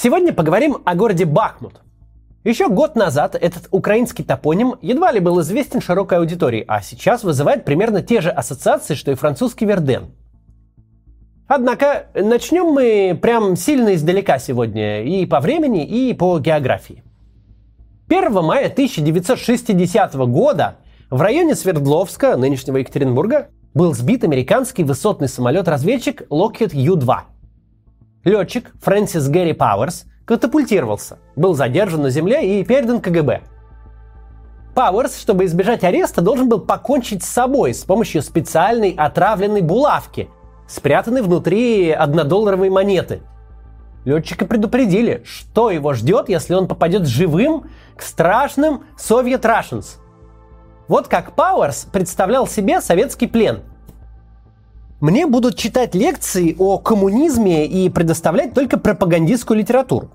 Сегодня поговорим о городе Бахмут. Еще год назад этот украинский топоним едва ли был известен широкой аудитории, а сейчас вызывает примерно те же ассоциации, что и французский Верден. Однако начнем мы прям сильно издалека сегодня и по времени, и по географии. 1 мая 1960 года в районе Свердловска, нынешнего Екатеринбурга, был сбит американский высотный самолет-разведчик Lockheed U-2. Летчик Фрэнсис Гэри Пауэрс катапультировался, был задержан на земле и передан КГБ. Пауэрс, чтобы избежать ареста, должен был покончить с собой с помощью специальной отравленной булавки, спрятанной внутри однодолларовой монеты. Летчика предупредили, что его ждет, если он попадет живым к страшным Soviet Russians – вот как Пауэрс представлял себе советский плен. Мне будут читать лекции о коммунизме и предоставлять только пропагандистскую литературу.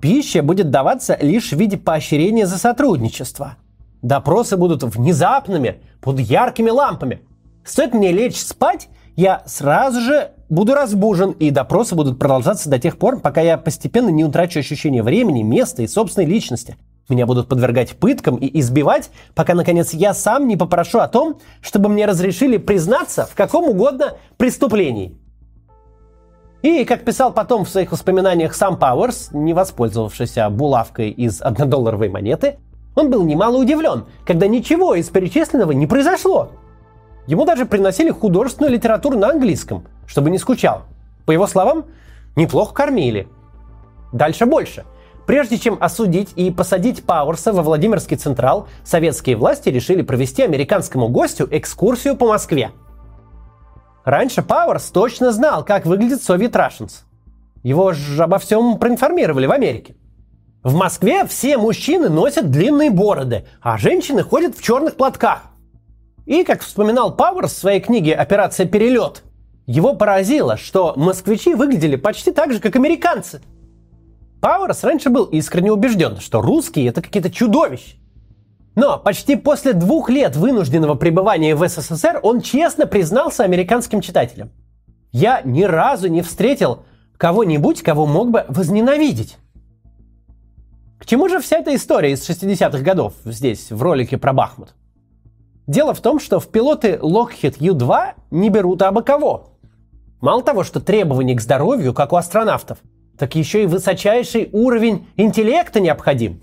Пища будет даваться лишь в виде поощрения за сотрудничество. Допросы будут внезапными, под яркими лампами. Стоит мне лечь спать, я сразу же буду разбужен, и допросы будут продолжаться до тех пор, пока я постепенно не утрачу ощущение времени, места и собственной личности – меня будут подвергать пыткам и избивать, пока, наконец, я сам не попрошу о том, чтобы мне разрешили признаться в каком угодно преступлении. И, как писал потом в своих воспоминаниях сам Пауэрс, не воспользовавшийся булавкой из однодолларовой монеты, он был немало удивлен, когда ничего из перечисленного не произошло. Ему даже приносили художественную литературу на английском, чтобы не скучал. По его словам, неплохо кормили. Дальше больше – Прежде чем осудить и посадить Пауэрса во Владимирский Централ, советские власти решили провести американскому гостю экскурсию по Москве. Раньше Пауэрс точно знал, как выглядит Soviet Russians. Его же обо всем проинформировали в Америке. В Москве все мужчины носят длинные бороды, а женщины ходят в черных платках. И, как вспоминал Пауэрс в своей книге «Операция Перелет», его поразило, что москвичи выглядели почти так же, как американцы – Пауэрс раньше был искренне убежден, что русские это какие-то чудовища. Но почти после двух лет вынужденного пребывания в СССР он честно признался американским читателям. Я ни разу не встретил кого-нибудь, кого мог бы возненавидеть. К чему же вся эта история из 60-х годов здесь, в ролике про Бахмут? Дело в том, что в пилоты Lockheed U-2 не берут абы кого. Мало того, что требования к здоровью, как у астронавтов – так еще и высочайший уровень интеллекта необходим.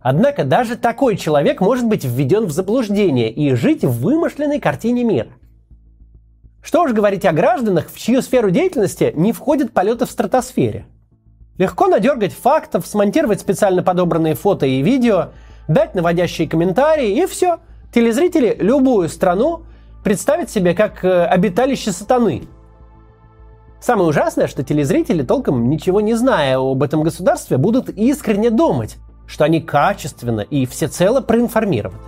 Однако даже такой человек может быть введен в заблуждение и жить в вымышленной картине мира. Что уж говорить о гражданах, в чью сферу деятельности не входят полеты в стратосфере. Легко надергать фактов, смонтировать специально подобранные фото и видео, дать наводящие комментарии и все. Телезрители любую страну представят себе как э, обиталище сатаны – Самое ужасное, что телезрители, толком ничего не зная об этом государстве, будут искренне думать, что они качественно и всецело проинформированы.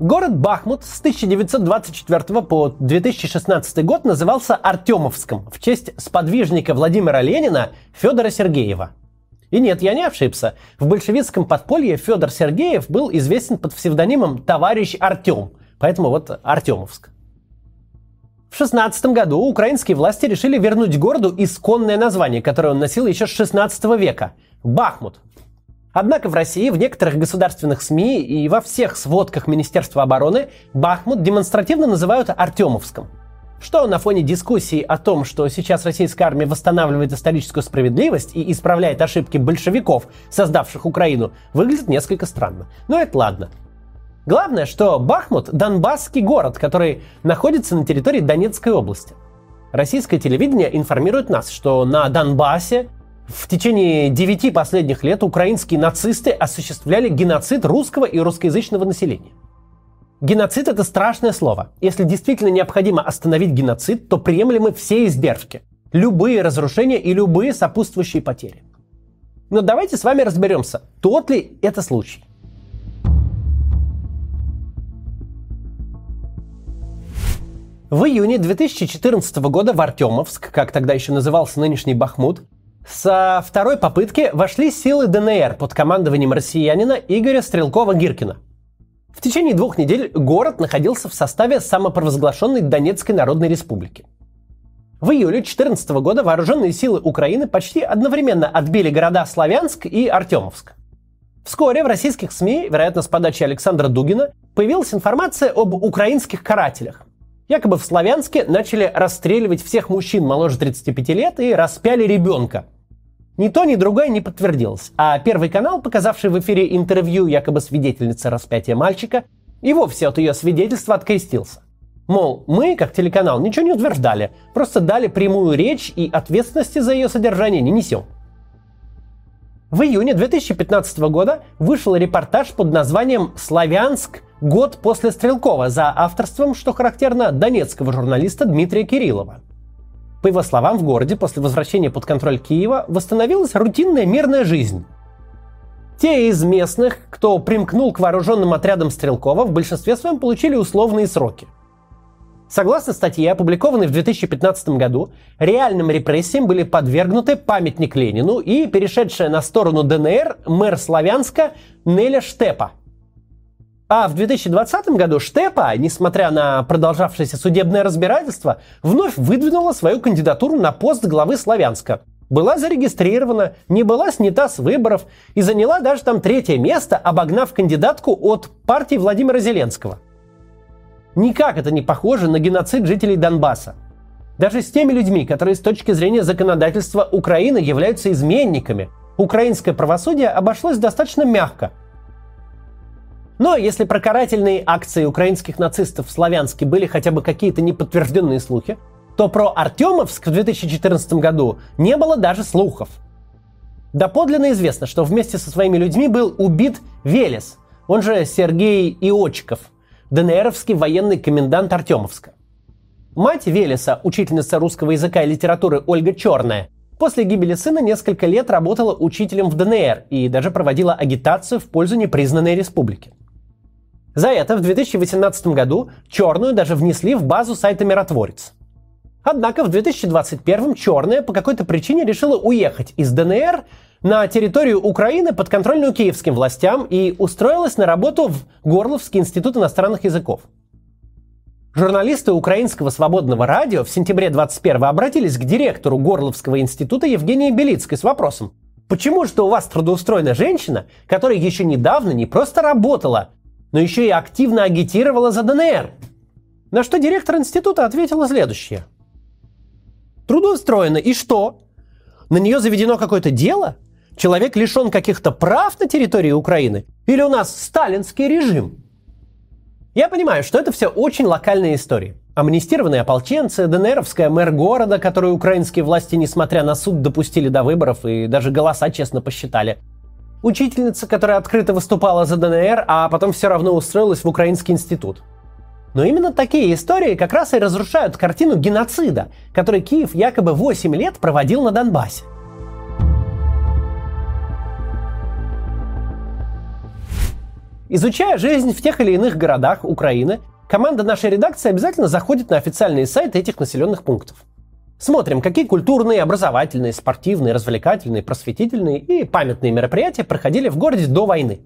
Город Бахмут с 1924 по 2016 год назывался Артемовском в честь сподвижника Владимира Ленина Федора Сергеева – и нет, я не ошибся. В большевистском подполье Федор Сергеев был известен под псевдонимом «Товарищ Артем», поэтому вот Артемовск. В 16 году украинские власти решили вернуть городу исконное название, которое он носил еще с 16 века – Бахмут. Однако в России в некоторых государственных СМИ и во всех сводках Министерства обороны Бахмут демонстративно называют Артемовском – что на фоне дискуссии о том, что сейчас российская армия восстанавливает историческую справедливость и исправляет ошибки большевиков, создавших Украину, выглядит несколько странно. Но это ладно. Главное, что Бахмут – донбасский город, который находится на территории Донецкой области. Российское телевидение информирует нас, что на Донбассе в течение девяти последних лет украинские нацисты осуществляли геноцид русского и русскоязычного населения – Геноцид – это страшное слово. Если действительно необходимо остановить геноцид, то приемлемы все издержки, любые разрушения и любые сопутствующие потери. Но давайте с вами разберемся, тот ли это случай. В июне 2014 года в Артемовск, как тогда еще назывался нынешний Бахмут, со второй попытки вошли силы ДНР под командованием россиянина Игоря Стрелкова-Гиркина. В течение двух недель город находился в составе самопровозглашенной Донецкой Народной Республики. В июле 2014 года вооруженные силы Украины почти одновременно отбили города Славянск и Артемовск. Вскоре в российских СМИ, вероятно, с подачи Александра Дугина, появилась информация об украинских карателях. Якобы в Славянске начали расстреливать всех мужчин моложе 35 лет и распяли ребенка. Ни то, ни другое не подтвердилось. А Первый канал, показавший в эфире интервью якобы свидетельницы распятия мальчика, и вовсе от ее свидетельства открестился. Мол, мы, как телеканал, ничего не утверждали, просто дали прямую речь и ответственности за ее содержание не несем. В июне 2015 года вышел репортаж под названием «Славянск. Год после Стрелкова» за авторством, что характерно, донецкого журналиста Дмитрия Кириллова. По его словам, в городе после возвращения под контроль Киева восстановилась рутинная мирная жизнь. Те из местных, кто примкнул к вооруженным отрядам Стрелкова, в большинстве своем получили условные сроки. Согласно статье, опубликованной в 2015 году, реальным репрессиям были подвергнуты памятник Ленину и перешедшая на сторону ДНР мэр Славянска Неля Штепа. А в 2020 году Штепа, несмотря на продолжавшееся судебное разбирательство, вновь выдвинула свою кандидатуру на пост главы Славянска. Была зарегистрирована, не была снята с выборов и заняла даже там третье место, обогнав кандидатку от партии Владимира Зеленского. Никак это не похоже на геноцид жителей Донбасса. Даже с теми людьми, которые с точки зрения законодательства Украины являются изменниками, украинское правосудие обошлось достаточно мягко. Но если про карательные акции украинских нацистов в Славянске были хотя бы какие-то неподтвержденные слухи, то про Артемовск в 2014 году не было даже слухов. Доподлинно известно, что вместе со своими людьми был убит Велес, он же Сергей Иочков – ДНРовский военный комендант Артемовска. Мать Велеса, учительница русского языка и литературы Ольга Черная, после гибели сына несколько лет работала учителем в ДНР и даже проводила агитацию в пользу непризнанной республики. За это в 2018 году Черную даже внесли в базу сайта «Миротворец». Однако в 2021 Черная по какой-то причине решила уехать из ДНР на территорию Украины подконтрольную киевским властям и устроилась на работу в Горловский институт иностранных языков. Журналисты Украинского свободного радио в сентябре 21 обратились к директору Горловского института Евгении Белицкой с вопросом, почему же у вас трудоустроена женщина, которая еще недавно не просто работала, но еще и активно агитировала за ДНР? На что директор института ответила следующее. Трудоустроена, и что? На нее заведено какое-то дело? Человек лишен каких-то прав на территории Украины? Или у нас сталинский режим? Я понимаю, что это все очень локальные истории. Амнистированные ополченцы, ДНРовская мэр города, которую украинские власти, несмотря на суд, допустили до выборов и даже голоса честно посчитали. Учительница, которая открыто выступала за ДНР, а потом все равно устроилась в Украинский институт. Но именно такие истории как раз и разрушают картину геноцида, который Киев якобы 8 лет проводил на Донбассе. Изучая жизнь в тех или иных городах Украины, команда нашей редакции обязательно заходит на официальные сайты этих населенных пунктов. Смотрим, какие культурные, образовательные, спортивные, развлекательные, просветительные и памятные мероприятия проходили в городе до войны.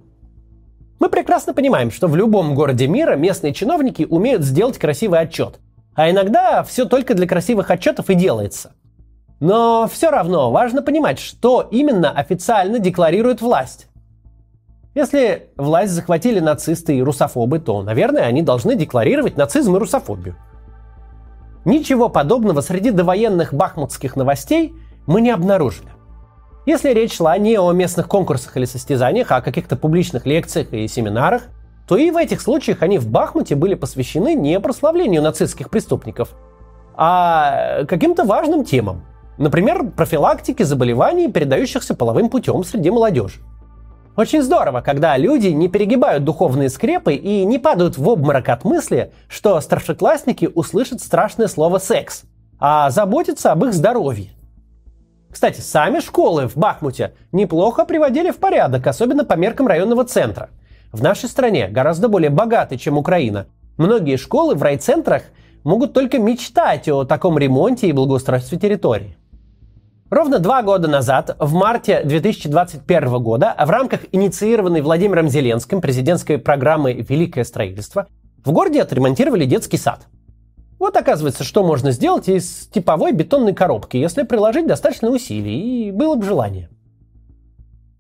Мы прекрасно понимаем, что в любом городе мира местные чиновники умеют сделать красивый отчет. А иногда все только для красивых отчетов и делается. Но все равно важно понимать, что именно официально декларирует власть. Если власть захватили нацисты и русофобы, то, наверное, они должны декларировать нацизм и русофобию. Ничего подобного среди довоенных бахмутских новостей мы не обнаружили. Если речь шла не о местных конкурсах или состязаниях, а о каких-то публичных лекциях и семинарах, то и в этих случаях они в Бахмуте были посвящены не прославлению нацистских преступников, а каким-то важным темам. Например, профилактике заболеваний, передающихся половым путем среди молодежи. Очень здорово, когда люди не перегибают духовные скрепы и не падают в обморок от мысли, что старшеклассники услышат страшное слово «секс», а заботятся об их здоровье. Кстати, сами школы в Бахмуте неплохо приводили в порядок, особенно по меркам районного центра. В нашей стране гораздо более богатой, чем Украина. Многие школы в райцентрах могут только мечтать о таком ремонте и благоустройстве территории. Ровно два года назад, в марте 2021 года, в рамках инициированной Владимиром Зеленским президентской программы «Великое строительство» в городе отремонтировали детский сад. Вот оказывается, что можно сделать из типовой бетонной коробки, если приложить достаточно усилий, и было бы желание.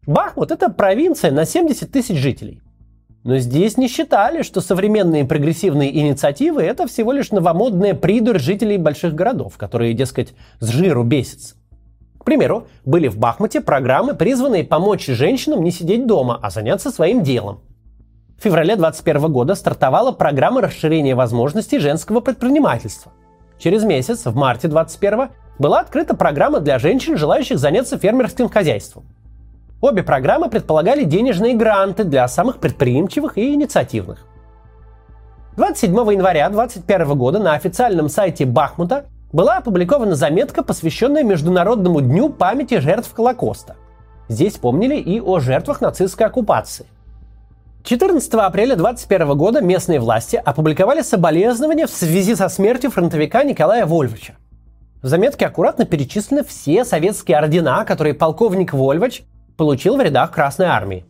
Бахмут – это провинция на 70 тысяч жителей. Но здесь не считали, что современные прогрессивные инициативы – это всего лишь новомодная придурь жителей больших городов, которые, дескать, с жиру бесятся. К примеру, были в Бахмуте программы, призванные помочь женщинам не сидеть дома, а заняться своим делом. В феврале 2021 года стартовала программа расширения возможностей женского предпринимательства. Через месяц, в марте 2021, была открыта программа для женщин, желающих заняться фермерским хозяйством. Обе программы предполагали денежные гранты для самых предприимчивых и инициативных. 27 января 2021 года на официальном сайте Бахмута была опубликована заметка, посвященная Международному дню памяти жертв Холокоста. Здесь помнили и о жертвах нацистской оккупации. 14 апреля 2021 года местные власти опубликовали соболезнования в связи со смертью фронтовика Николая Вольвича. В заметке аккуратно перечислены все советские ордена, которые полковник Вольвич получил в рядах Красной Армии.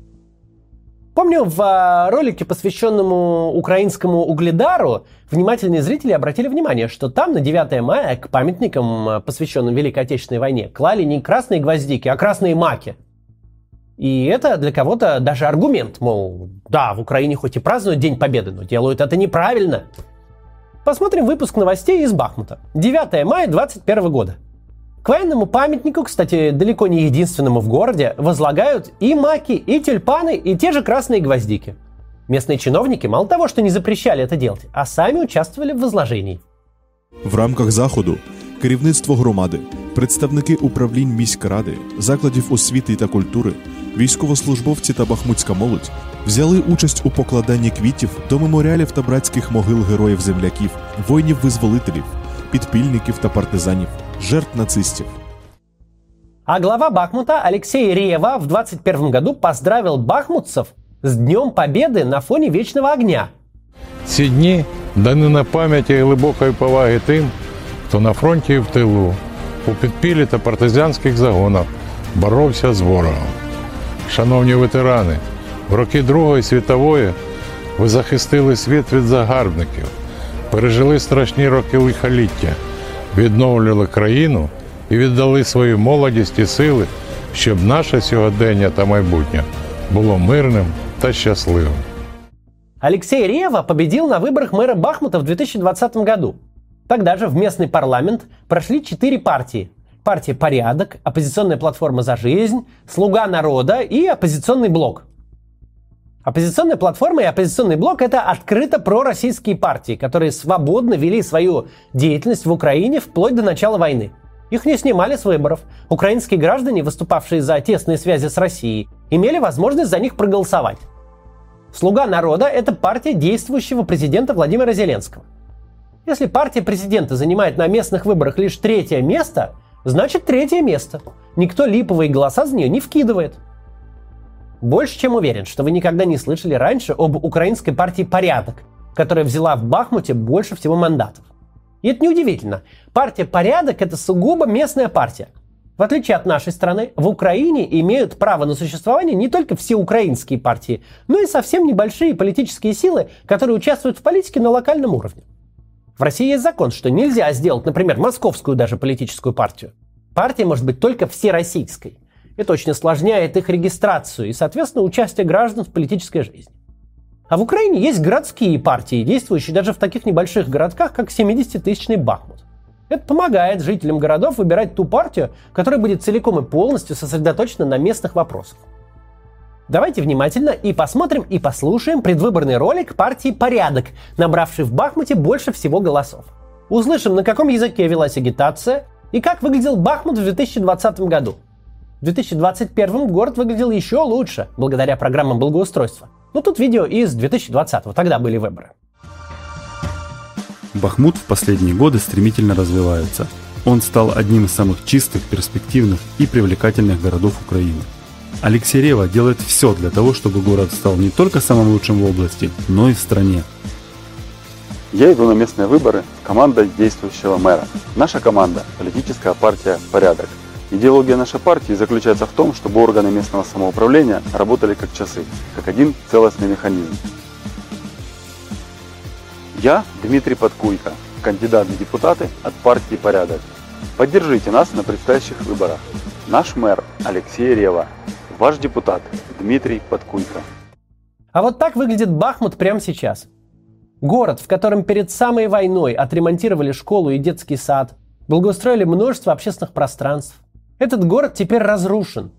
Помню, в а, ролике, посвященному украинскому угледару, внимательные зрители обратили внимание, что там на 9 мая к памятникам, а, посвященным Великой Отечественной войне, клали не красные гвоздики, а красные маки. И это для кого-то даже аргумент, мол, да, в Украине хоть и празднуют День Победы, но делают это неправильно. Посмотрим выпуск новостей из Бахмута. 9 мая 2021 года. К военному памятнику, кстати, далеко не единственному в городе, возлагают и маки, и тюльпаны, и те же красные гвоздики. Местные чиновники мало того, что не запрещали это делать, а сами участвовали в возложении. В рамках заходу керівництво громади, представники управлінь міськради, закладів освіти та культури, військовослужбовці та бахмутська молодь взяли участь у покладанні квітів до меморіалів та братських могил героїв-земляків, воїнів-визволителів, підпільників та партизанів – жертв нацистов. А глава Бахмута Алексей Рева в 2021 году поздравил бахмутцев з Днем Победы на фоні вічного огня. Ці дні дані на пам'яті і глибокої поваги тим, хто на фронті і в тилу, у підпілі та партизанських загонах боровся з ворогом. Шановні ветерани, в роки Другої світової ви захистили світ від загарбників, пережили страшні роки лихоліття відновлювали країну і віддали свою молодість і сили, щоб наше сьогодення та майбутнє було мирним та щасливим. Алексей Рева победил на выборах мэра Бахмута в 2020 году. Тогда же в местный парламент прошли четыре партии. Партия «Порядок», оппозиционная платформа «За жизнь», «Слуга народа» и оппозиционный блок – Оппозиционная платформа и оппозиционный блок – это открыто пророссийские партии, которые свободно вели свою деятельность в Украине вплоть до начала войны. Их не снимали с выборов. Украинские граждане, выступавшие за тесные связи с Россией, имели возможность за них проголосовать. «Слуга народа» – это партия действующего президента Владимира Зеленского. Если партия президента занимает на местных выборах лишь третье место, значит третье место. Никто липовые голоса за нее не вкидывает – больше чем уверен, что вы никогда не слышали раньше об украинской партии «Порядок», которая взяла в Бахмуте больше всего мандатов. И это неудивительно. Партия «Порядок» — это сугубо местная партия. В отличие от нашей страны, в Украине имеют право на существование не только все украинские партии, но и совсем небольшие политические силы, которые участвуют в политике на локальном уровне. В России есть закон, что нельзя сделать, например, московскую даже политическую партию. Партия может быть только всероссийской – это очень осложняет их регистрацию и, соответственно, участие граждан в политической жизни. А в Украине есть городские партии, действующие даже в таких небольших городках, как 70-тысячный Бахмут. Это помогает жителям городов выбирать ту партию, которая будет целиком и полностью сосредоточена на местных вопросах. Давайте внимательно и посмотрим и послушаем предвыборный ролик партии «Порядок», набравший в Бахмуте больше всего голосов. Услышим, на каком языке велась агитация и как выглядел Бахмут в 2020 году – в 2021 город выглядел еще лучше, благодаря программам благоустройства. Но тут видео из 2020, тогда были выборы. Бахмут в последние годы стремительно развивается. Он стал одним из самых чистых, перспективных и привлекательных городов Украины. Алексей Рева делает все для того, чтобы город стал не только самым лучшим в области, но и в стране. Я иду на местные выборы с командой действующего мэра. Наша команда – политическая партия «Порядок», Идеология нашей партии заключается в том, чтобы органы местного самоуправления работали как часы, как один целостный механизм. Я Дмитрий Подкуйко, кандидат в депутаты от партии «Порядок». Поддержите нас на предстоящих выборах. Наш мэр Алексей Рева, ваш депутат Дмитрий Подкуйко. А вот так выглядит Бахмут прямо сейчас. Город, в котором перед самой войной отремонтировали школу и детский сад, благоустроили множество общественных пространств. Этот город теперь разрушен,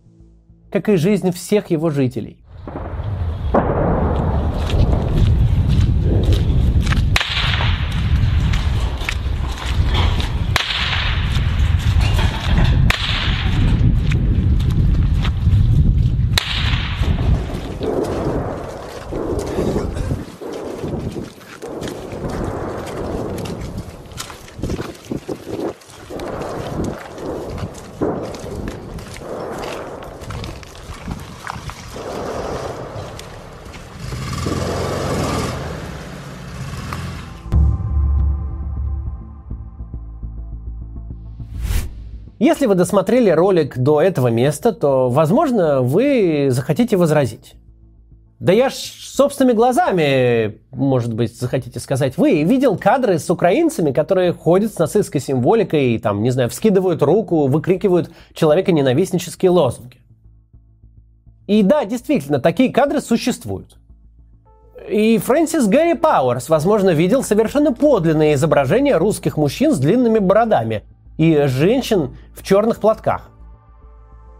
как и жизнь всех его жителей. Если вы досмотрели ролик до этого места, то, возможно, вы захотите возразить. Да я ж собственными глазами, может быть, захотите сказать вы, видел кадры с украинцами, которые ходят с нацистской символикой и, там, не знаю, вскидывают руку, выкрикивают человеконенавистнические лозунги. И да, действительно, такие кадры существуют. И Фрэнсис Гэри Пауэрс, возможно, видел совершенно подлинные изображения русских мужчин с длинными бородами – и женщин в черных платках.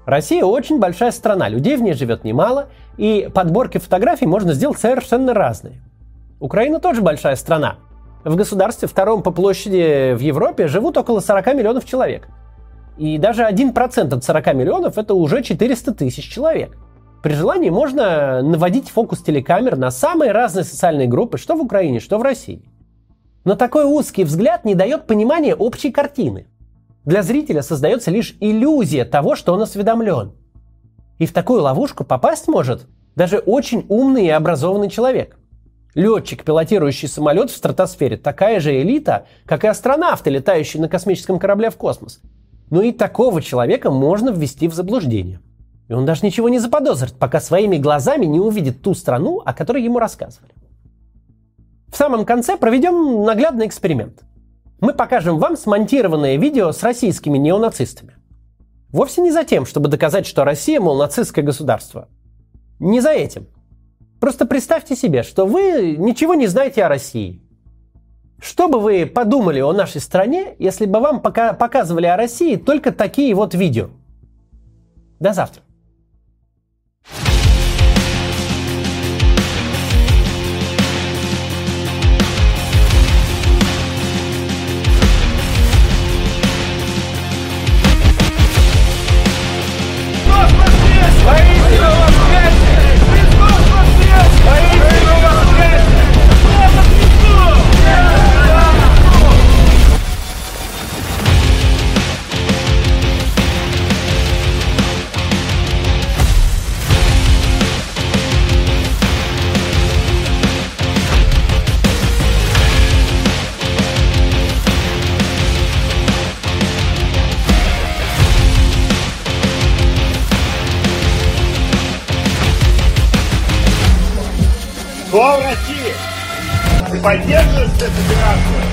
Россия очень большая страна, людей в ней живет немало, и подборки фотографий можно сделать совершенно разные. Украина тоже большая страна. В государстве втором по площади в Европе живут около 40 миллионов человек. И даже 1% от 40 миллионов это уже 400 тысяч человек. При желании можно наводить фокус телекамер на самые разные социальные группы, что в Украине, что в России. Но такой узкий взгляд не дает понимания общей картины. Для зрителя создается лишь иллюзия того, что он осведомлен. И в такую ловушку попасть может даже очень умный и образованный человек. Летчик, пилотирующий самолет в стратосфере, такая же элита, как и астронавты, летающие на космическом корабле в космос. Но и такого человека можно ввести в заблуждение. И он даже ничего не заподозрит, пока своими глазами не увидит ту страну, о которой ему рассказывали. В самом конце проведем наглядный эксперимент – мы покажем вам смонтированное видео с российскими неонацистами. Вовсе не за тем, чтобы доказать, что Россия, мол, нацистское государство. Не за этим. Просто представьте себе, что вы ничего не знаете о России. Что бы вы подумали о нашей стране, если бы вам пока показывали о России только такие вот видео? До завтра. Поддерживаешь эту операцию?